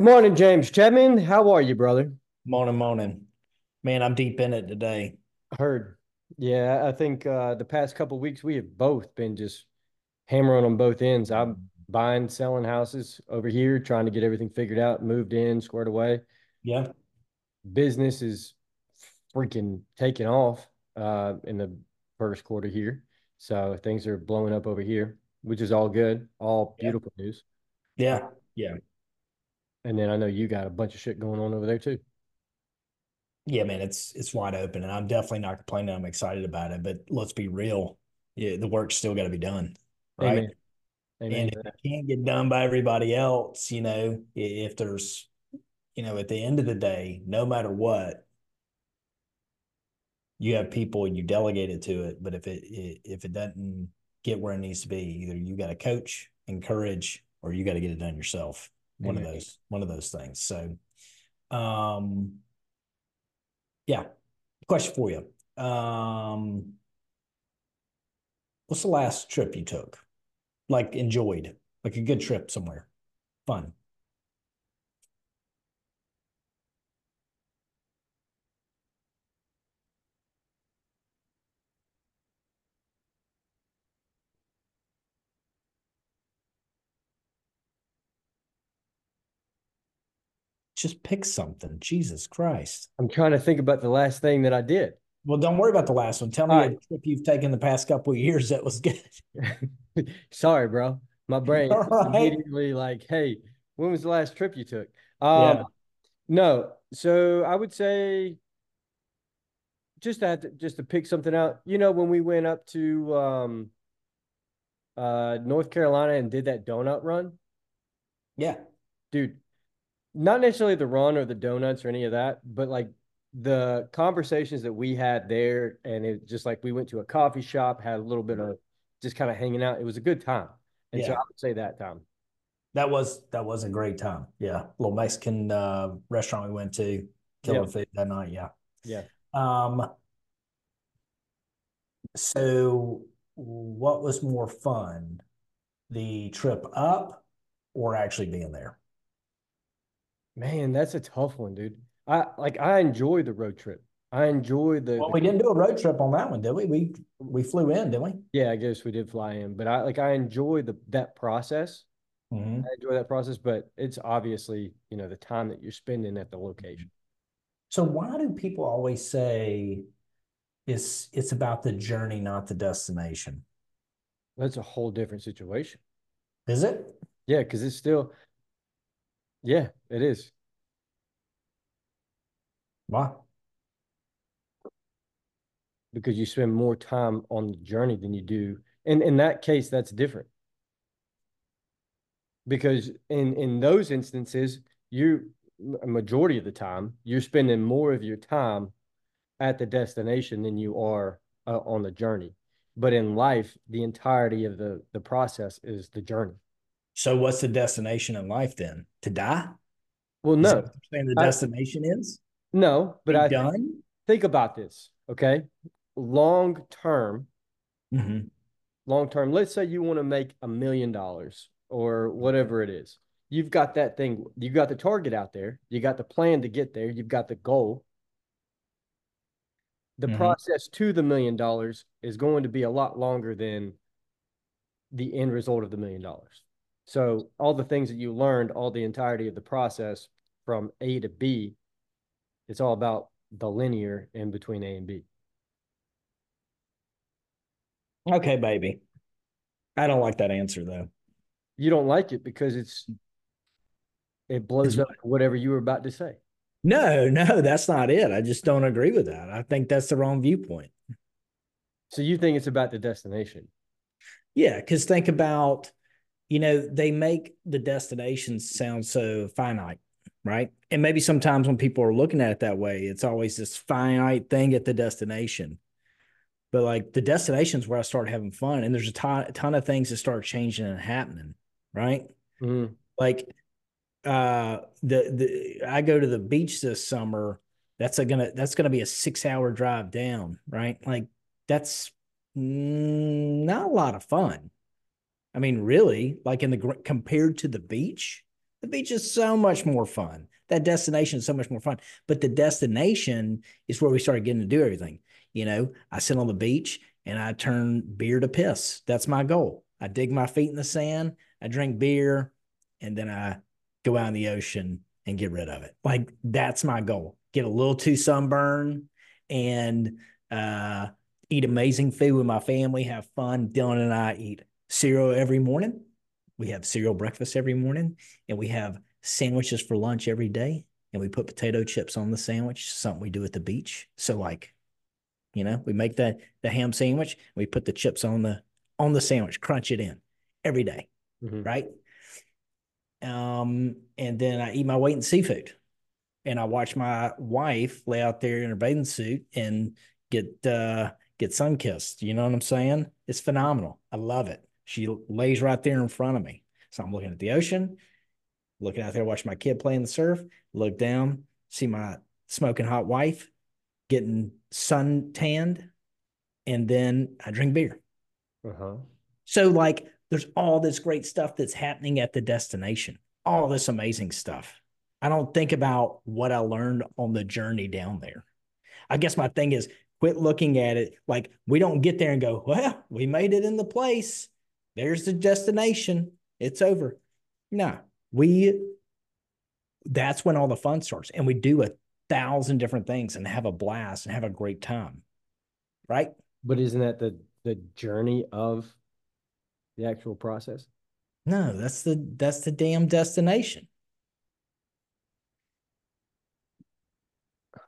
Good morning, James Chapman. How are you, brother? Morning, morning. Man, I'm deep in it today. Heard. Yeah, I think uh, the past couple of weeks we have both been just hammering on both ends. I'm buying, selling houses over here, trying to get everything figured out, moved in, squared away. Yeah. Business is freaking taking off uh, in the first quarter here. So things are blowing up over here, which is all good, all Yeah. beautiful news. Yeah. Yeah. And then I know you got a bunch of shit going on over there too. Yeah, man, it's it's wide open and I'm definitely not complaining. I'm excited about it, but let's be real. Yeah, the work's still got to be done. Right. Amen. Amen. And if it can't get done by everybody else, you know, if there's, you know, at the end of the day, no matter what, you have people and you delegate it to it. But if it i- if it doesn't get where it needs to be, either you got to coach, encourage, or you got to get it done yourself. One of those, one of those things. So, um, yeah. Question for you. Um, what's the last trip you took? Like enjoyed, like a good trip somewhere, fun. Just pick something. Jesus Christ. I'm trying to think about the last thing that I did. Well, don't worry about the last one. Tell me right. trip you've taken the past couple of years that was good. Sorry, bro. My brain right. immediately like, hey, when was the last trip you took? Yeah. Um, no. So I would say just that just to pick something out. You know, when we went up to um uh North Carolina and did that donut run, Yeah. dude, not necessarily the run or the donuts or any of that, but like the conversations that we had there, and it just like we went to a coffee shop, had a little bit of just kind of hanging out. It was a good time. And so I would say that time. That was that was a great time. Yeah. Little Mexican uh restaurant we went to, killer Yep. food that night. Yeah. Yeah. Um, so what was more fun, the trip up or actually being there? Man, that's a tough one, dude. I like I enjoy the road trip. I enjoy the, Well, we didn't do a road trip on that one, did we? We we flew in, didn't we? yeah, I guess we did fly in, but I like I enjoy the that process. Mhm. I enjoy that process, but it's obviously, you know, the time that you're spending at the location. So why do people always say it's it's about the journey, not the destination? That's a whole different situation. Is it? Yeah, because it's still, yeah, it is. Why? Because you spend more time on the journey than you do. And in that case, that's different. Because in in those instances, you a majority of the time, you're spending more of your time at the destination than you are uh, on the journey. But in life, the entirety of the the process is the journey. So what's the destination in life then? To die? Well, no, saying the I- destination is? no, but Be I done? think about this, okay? Long term, hmm long term, let's say you want to make a million dollars or whatever it is. You've got that thing, You've got the target out there, you got the plan to get there, you've got the goal. The Mhm. process to the million dollars is going to be a lot longer than the end result of the million dollars. So all the things that you learned, all the entirety of the process from A to B, it's all about the linear in between A and B. Okay, baby. I don't like that answer though. You don't like it because it's it blows up whatever you were about to say. No, no, that's not it. I just don't agree with that. I think that's the wrong viewpoint. So you think it's about the destination. Yeah, because think about, you know, they make the destinations sound so finite, right? And maybe sometimes when people are looking at it that way, it's always this finite thing at the destination. But like the destination's where I start having fun, and there's a ton, a ton of things that start changing and happening, right? Mhm. like uh the the I go to the beach this summer. That's a gonna that's gonna be a six hour drive down, right? Like that's mm, not a lot of fun. I mean, really, like in the compared to the beach, The beach is so much more fun. That destination is so much more fun. But the destination is where we started getting to do everything. You know, I sit on the beach and I turn beer to piss. That's my goal. I dig my feet in the sand, I drink beer, and then I go out in the ocean and get rid of it. Like that's my goal. Get a little too sunburn and uh, eat amazing food with my family, have fun. Dylan and I eat cereal every morning. We have cereal breakfast every morning, and we have sandwiches for lunch every day. And we put potato chips on the sandwich, something we do at the beach. So like, you know, we make the the ham sandwich, we put the chips on the on the sandwich, crunch it in every day, Mhm. right? Um, and then I eat my weight in seafood. And I watch my wife lay out there in her bathing suit and get uh get sun kissed. You know what I'm saying? It's phenomenal. I love it. She lays right there in front of me. So I'm looking at the ocean, looking out there, watching my kid play in the surf, look down, see my smoking hot wife getting sun tanned, and then I drink beer. Uh-huh. So, like, there's all this great stuff that's happening at the destination, all this amazing stuff. I don't think about what I learned on the journey down there. I guess my thing is quit looking at it like we don't get there and go, well, we made it in the place. There's the destination. It's over. No, we, that's when all the fun starts. And we do a thousand different things and have a blast and have a great time. Right. But isn't that the the journey of the actual process? No, that's the that's the damn destination.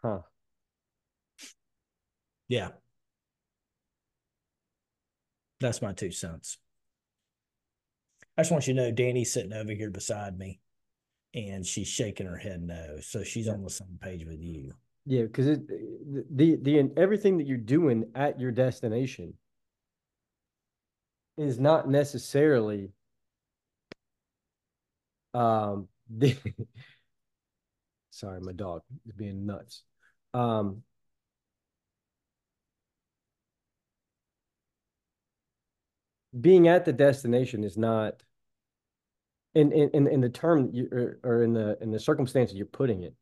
Huh. Yeah. That's my two cents. I just want you to know Danny's sitting over here beside me and she's shaking her head no. So she's on the same page with you. Yeah, because it the the everything that you're doing at your destination is not necessarily um the sorry, my dog is being nuts. Um being at the destination is not in in in, the term you or, or in the in the circumstances you're putting it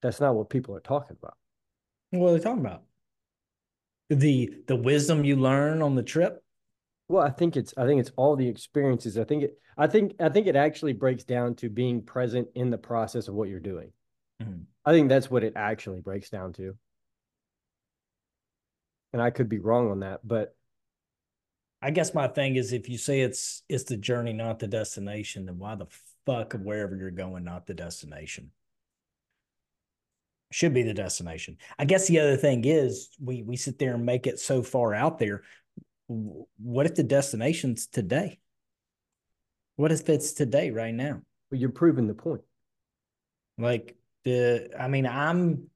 that's not what people are talking about What are they talking about? The the wisdom you learn on the trip. Well, I think it's I think it's all the experiences. I think it I think I think it actually breaks down to being present in the process of what you're doing. Mhm. I think that's what it actually breaks down to. And I could be wrong on that, but I guess my thing is if you say it's it's the journey, not the destination, then why the fuck of wherever you're going, not the destination? Should be the destination. I guess the other thing is we we sit there and make it so far out there. What if the destination's today? What if it's today, right now? but you're proving the point. Like the, I mean, I'm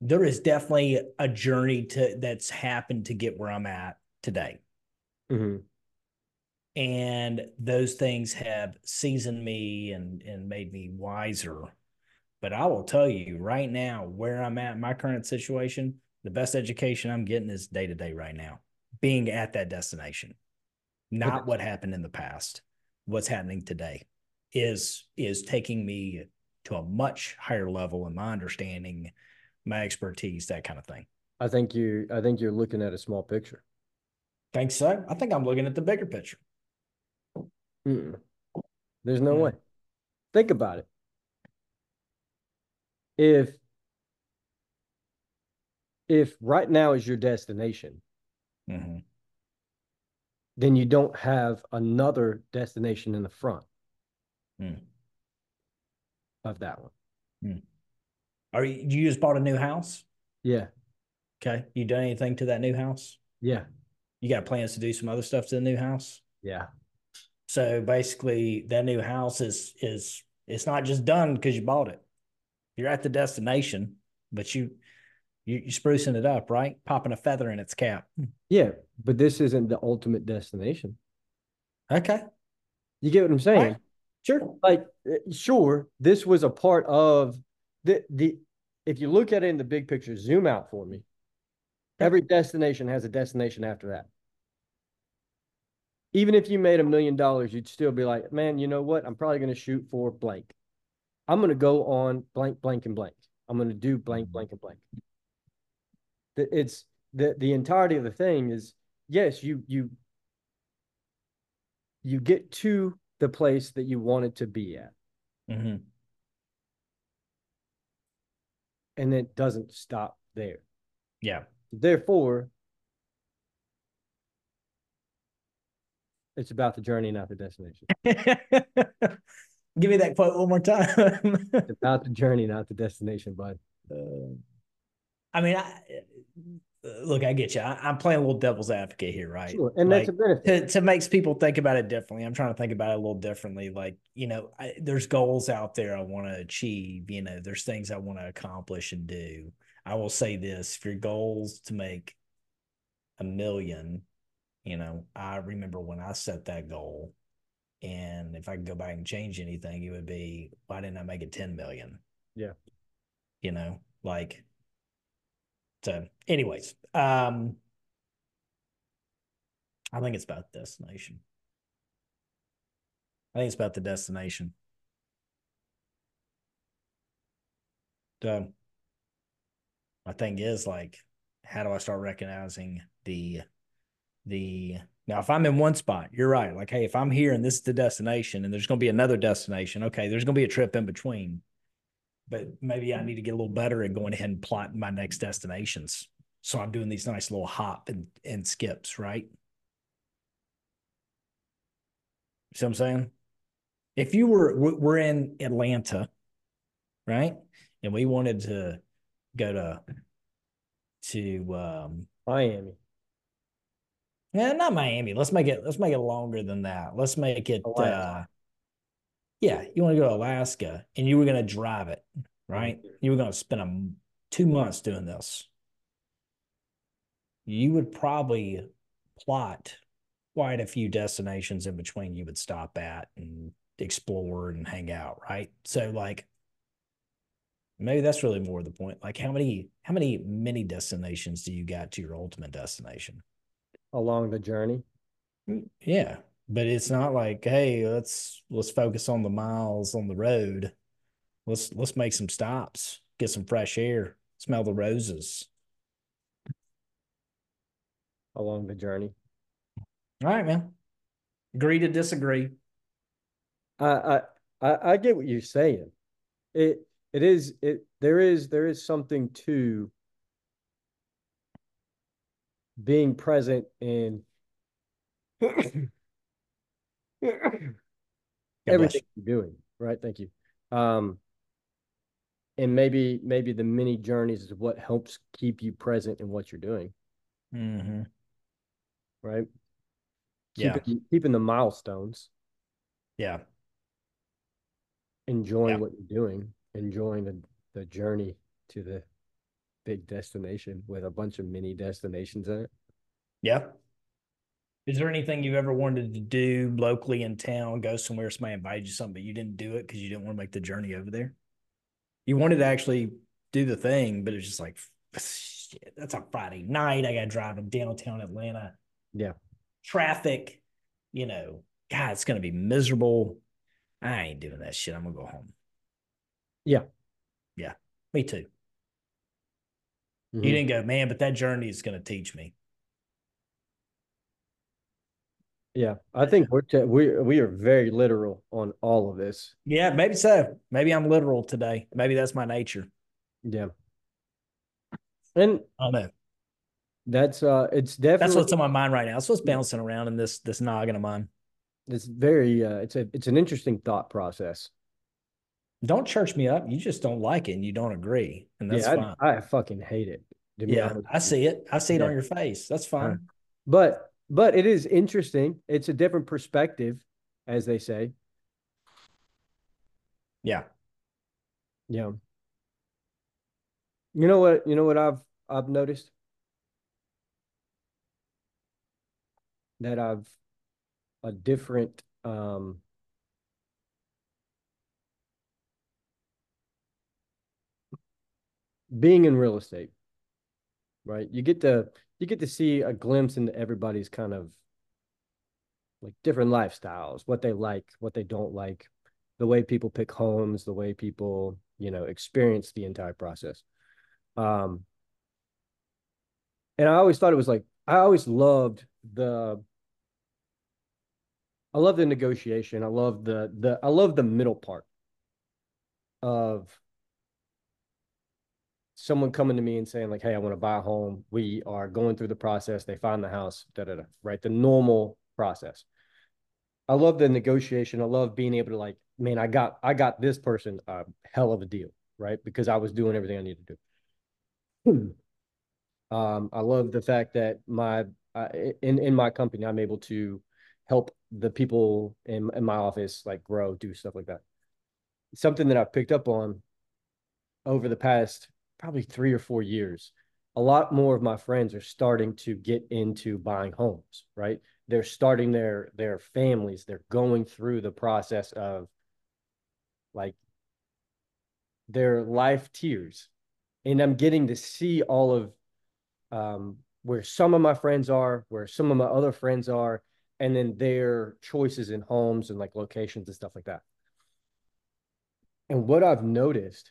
there is definitely a journey to that's happened to get where I'm at today. Mhm. and those things have seasoned me and and made me wiser but i will tell you right now where i'm at my current situation the best education i'm getting is day to day right now being at that destination not Okay. what happened in the past what's happening today is is taking me to a much higher level in my understanding my expertise that kind of thing I think you I think you're looking at a small picture. Think so i think i'm looking at the bigger picture Mm-mm. There's no Yeah. way. Think about it. If if right now is your destination, Mhm. then you don't have another destination in the front Mm. of that one. are you you just bought a new house Yeah. Okay. You done anything to that new house? Yeah. You got plans to do some other stuff to the new house? Yeah. So basically that new house is is it's not just done because you bought it. You're at the destination, but you you you sprucing it up, right? Popping a feather in its cap. Yeah. But this isn't the ultimate destination. Okay. You get what I'm saying? right. Sure. Like, uh, sure, this was a part of the the if you look at it in the big picture, zoom out for me. Every destination has a destination after that. even if you made a million dollars, you'd still be like, man, you know what? I'm probably going to shoot for blank. I'm going to go on blank, blank, and blank. I'm going to do blank, Mm-hmm. blank, and blank. It's the the entirety of the thing is yes, you you you get to the place that you wanted to be at, hmm and it doesn't stop there. Yeah. Therefore, it's about the journey, not the destination. Give me that quote one more time. It's about the journey, not the destination, bud. Uh, I mean, I, look, I get you. I, I'm playing a little devil's advocate here, right? Sure, and Like, that's a benefit. to, to makes people think about it differently. I'm trying to think about it a little differently. Like, you know, I, there's goals out there I want to achieve. You know, there's things I want to accomplish and do. I will say this: if your goals to make a million, you know, I remember when I set that goal, and if I could go back and change anything, it would be why didn't I make it 10 million? Yeah. You know, like so anyways, um I think it's about destination. I think it's about the destination. So my thing is like, how do I start recognizing the the now if I'm in one spot, you're right. Like, hey, if I'm here and this is the destination and there's gonna be another destination, okay, there's gonna be a trip in between. But maybe I need to get a little better at going ahead and plotting my next destinations. So I'm doing these nice little hop and, and skips, right? See what I'm saying? If you were we- we're in Atlanta, right? And we wanted to go to to um Miami. yeah, not Miami. Let's make it let's make it longer than that. Let's make it uh yeah, you want to go to Alaska and you were going to drive it, right? You were going to spend a, two months doing this. You would probably plot quite a few destinations in between you would stop at and explore and hang out, right? So like maybe that's really more the point. Like how many how many mini destinations do you got to your ultimate destination? along the journey. Mm, Yeah, but it's not like, hey, let's let's focus on the miles on the road. Let's let's make some stops, get some fresh air, smell the roses. Along the journey. All right, man. Agree to disagree. I I I, I get what you're saying. It it is it there is there is something to being present in everything you're doing, right? Thank you. Um, and maybe maybe the mini journeys is what helps keep you present in what you're doing, Mm-hmm. right? Yeah. Keeping, keeping the milestones, Yeah. enjoying Yeah. what you're doing, enjoying the, the journey to the big destination with a bunch of mini destinations in it. Yeah. Is there anything you've ever wanted to do locally in town, go somewhere, somebody invited you something, but you didn't do it because you didn't want to make the journey over there? You wanted to actually do the thing, but it's just like, shit, that's a Friday night. I got to drive to downtown Atlanta. Yeah. Traffic, you know, God, it's going to be miserable. I ain't doing that shit. I'm going to go home. Yeah. Yeah. Me too. Mhm. You didn't go, man, but that journey is going to teach me. Yeah, I think we're t- we we are very literal on all of this. Yeah, maybe so. Maybe I'm literal today. Maybe that's my nature. Yeah, and I don't know. that's uh, it's definitely That's what's on my mind right now. That's what's bouncing around in this this noggin of mine. it's very uh, it's a it's an interesting thought process. Don't church me up. You just don't like it and you don't agree. And that's yeah, fine. I, I fucking hate it. yeah, I see it. I see it on your face. That's fine. but but it is interesting. It's a different perspective, as they say. Yeah. Yeah. You know what? You know what I've I've noticed that I've a different um being in real estate, right? You get to you get to see a glimpse into everybody's kind of like different lifestyles, what they like, what they don't like, the way people pick homes, the way people, you know, experience the entire process. Um, and I always thought it was like I always loved the I love the negotiation. I love the the I love the middle part of someone coming to me and saying like, "Hey, I want to buy a home." We are going through the process. They find the house, da da da. Right, the normal process. I love the negotiation. I love being able to like, man, I got I got this person a hell of a deal, right? Because I was doing everything I needed to do. um, I love the fact that my uh, in in my company, I'm able to help the people in, in my office like grow, do stuff like that. Something that I've picked up on over the past probably three or four years. A lot more of my friends are starting to get into buying homes, right? They're starting their their families. They're going through the process of like their life tiers. And I'm getting to see all of um, where some of my friends are, where some of my other friends are, and then their choices in homes and like locations and stuff like that. And what I've noticed,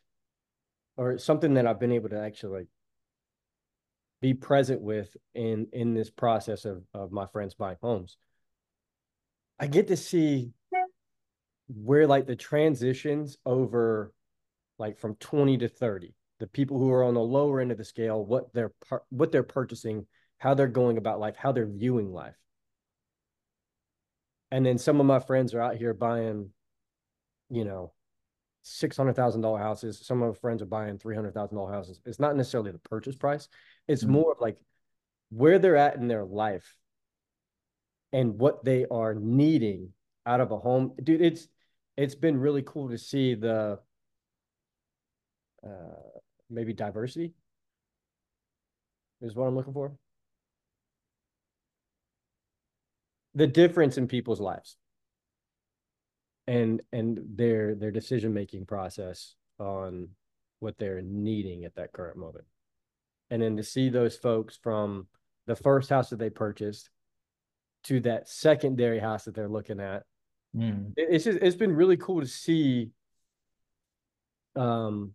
or something that I've been able to actually be present with in in this process of of my friends buying homes, I get to see where like the transitions over like from 20 to 30 the people who are on the lower end of the scale what they're what they're purchasing how they're going about life how they're viewing life. And then some of my friends are out here buying, you know, six hundred thousand dollar houses. Some of my friends are buying three hundred thousand dollar houses. It's not necessarily the purchase price. It's mm-hmm. more of like where they're at in their life and what they are needing out of a home. Dude, it's it's been really cool to see the uh maybe diversity is what I'm looking for. the difference in people's lives and and their their decision making process on what they're needing at that current moment and then to see those folks from the first house that they purchased to that secondary house that they're looking at mm. it's just it's been really cool to see um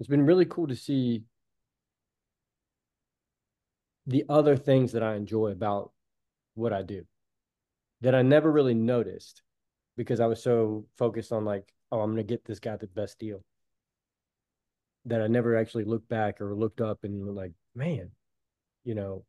it's been really cool to see the other things that I enjoy about what I do that I never really noticed because I was so focused on like, oh, I'm gonna get this guy the best deal. That I never actually looked back or looked up and like, man, you know,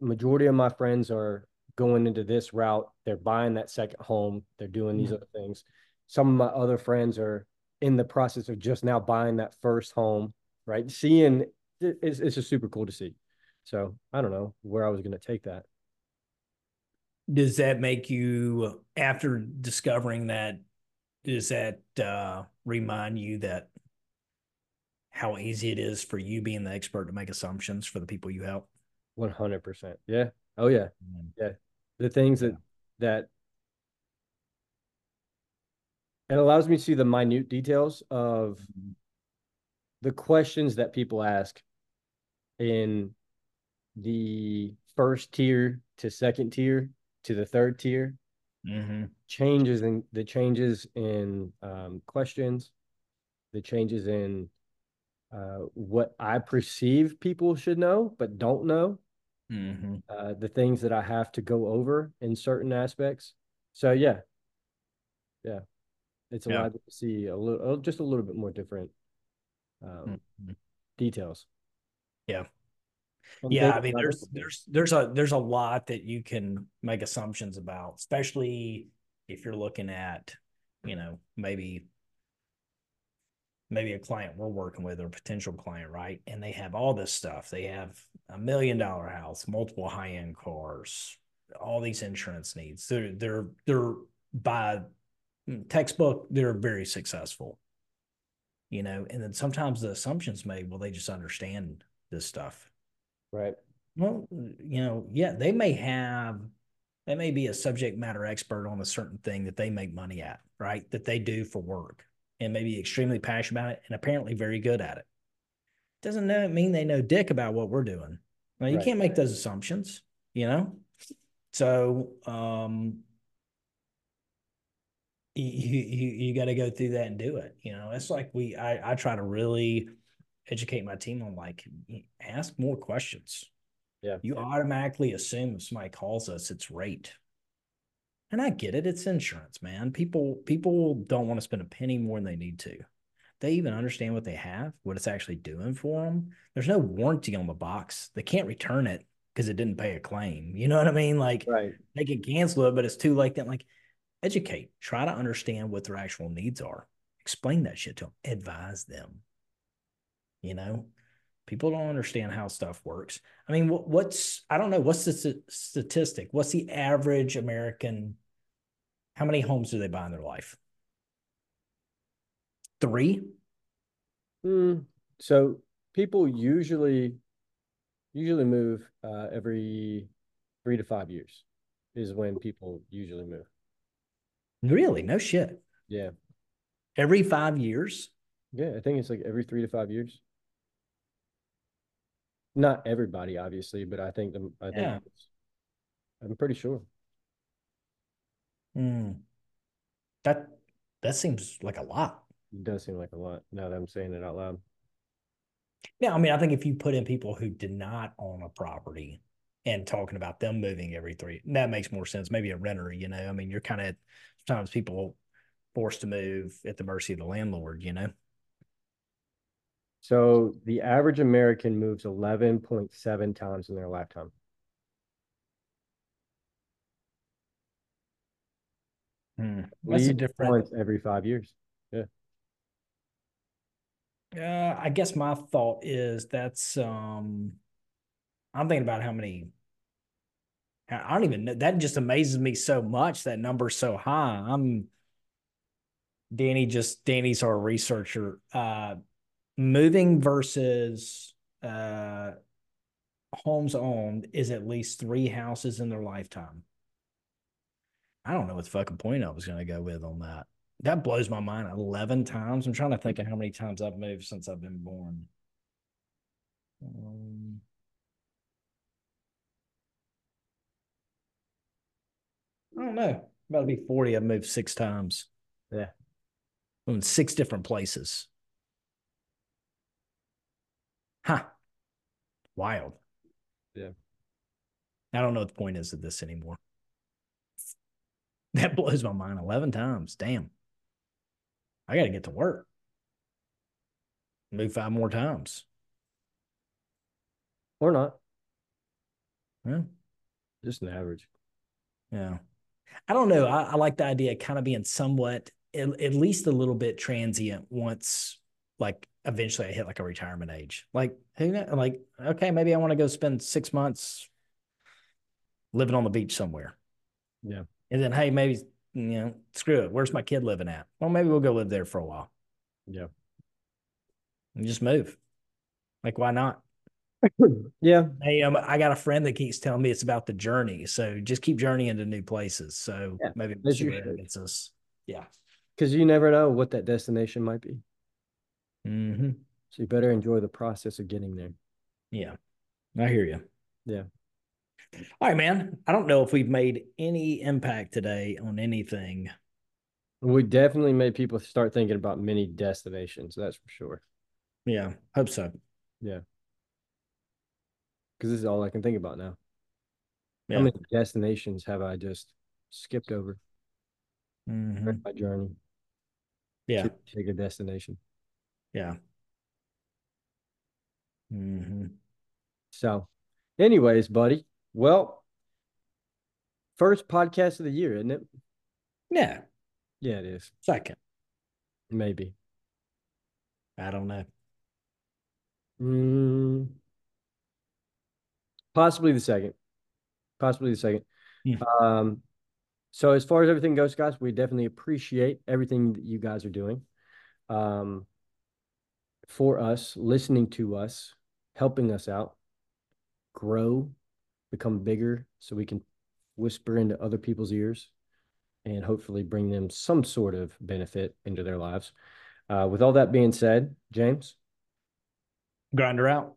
majority of my friends are going into this route. They're buying that second home. They're doing these mm-hmm. other things. Some of my other friends are in the process of just now buying that first home, right? Seeing it's, it's just super cool to see. So I don't know where I was going to take that does that make you after discovering that does that uh, remind you that how easy it is for you being the expert to make assumptions for the people you help? 100% yeah. Oh yeah. Mm-hmm. yeah. The things that that it allows me to see the minute details of mm-hmm. the questions that people ask in the first tier to second tier to the third tier. Mm-hmm. Changes in the changes in um, questions, the changes in uh, what I perceive people should know but don't know, mm-hmm. uh, the things that I have to go over in certain aspects. So yeah, yeah, it's allowed yeah. to see a little, just a little bit more different um, mm-hmm. details. Yeah, yeah, I mean, there's there's there's a there's a lot that you can make assumptions about, especially if you're looking at, you know, maybe maybe a client we're working with or a potential client, right? And they have all this stuff. They have a million dollar house, multiple high end cars, all these insurance needs. They're they're they're by textbook, they're very successful. You know, and then sometimes the assumptions made, well, they just understand this stuff Right. Well, you know, yeah, they may have, they may be a subject matter expert on a certain thing that they make money at, right? That they do for work and maybe extremely passionate about it and apparently very good at it. Doesn't know, mean they know dick about what we're doing. Well, you right. can't make those assumptions, you know? So um you you you got to go through that and do it. You know, it's like we I I try to really educate my team on like ask more questions. Yeah. You automatically assume if somebody calls us, it's rate. And I get it, it's insurance, man. People people don't want to spend a penny more than they need to. They even understand what they have, what it's actually doing for them. There's no warranty on the box. They can't return it because it didn't pay a claim. You know what I mean? Like Right. they can cancel it, but it's too late. Then like educate, try to understand what their actual needs are. Explain that shit to them. Advise them. You know, people don't understand how stuff works. I mean, what, what's I don't know what's the st- statistic? What's the average American? How many homes do they buy in their life? Three. Mm, so people usually usually move uh, every three to five years is when people usually move. Really? No shit. Yeah. Every five years. Yeah, I think it's like every three to five years. Not everybody, obviously, but I think the I think Yeah. it's- I'm pretty sure. Hmm. That that seems like a lot. It does seem like a lot now that I'm saying it out loud. Yeah, I mean, I think if you put in people who did not own a property and talking about them moving every three, that makes more sense. Maybe a renter, you know. I mean, you're kind of sometimes people forced to move at the mercy of the landlord, you know. So the average American moves 11.7 times in their lifetime. Hmm. That's different. once every five years. Yeah. Uh, I guess my thought is that's um, I'm thinking about how many. I I don't even know. That just amazes me so much. That number's so high. I'm. Danny just Danny's our researcher. Uh, moving versus uh, homes owned is at least three houses in their lifetime. I don't know what the fucking point I was going to go with on that. That blows my mind 11 times. I'm trying to think of how many times I've moved since I've been born. Um, I don't know. About to be 40. I've moved six times. Yeah. In six different places. Huh. Wild. Yeah. I don't know what the point is of this anymore. That blows my mind 11 times. Damn. I got to get to work. Move five more times. Or not. Yeah. Just an average. Yeah. I don't know. I, I like the idea of kind of being somewhat, at, at least a little bit transient once, like eventually I hit like a retirement age. Like, who know? Like, okay, maybe I want to go spend six months living on the beach somewhere. Yeah. And then, hey, maybe, you know, screw it. Where's my kid living at? Well, maybe we'll go live there for a while Yeah. and just move. Like, why not? Yeah. Hey, um, I got a friend that keeps telling me it's about the journey. So just keep journeying to new places. So Yeah, maybe as you see where should. it gets us. Yeah. Because you never know what that destination might be. Mm-hmm. So you better enjoy the process of getting there. Yeah. I hear you. Yeah. All right, man. I don't know if we've made any impact today on anything. We definitely made people start thinking about many destinations. That's for sure. Yeah. Hope so. Yeah. Because this is all I can think about now. Yeah. How many destinations have I just skipped over Mhm. my journey Yeah. take a destination? Yeah. hmm So, anyways, buddy. Well, first podcast of the year, isn't it? Yeah. Yeah, it is. Second. Maybe. I don't know. Mm, possibly the second. Possibly the second. Yeah. Um, so as far as everything goes, guys, we definitely appreciate everything that you guys are doing. Um, for us, listening to us, helping us out, grow, become bigger, so we can whisper into other people's ears and hopefully bring them some sort of benefit into their lives. Uh, with all that being said, James, Grinder out.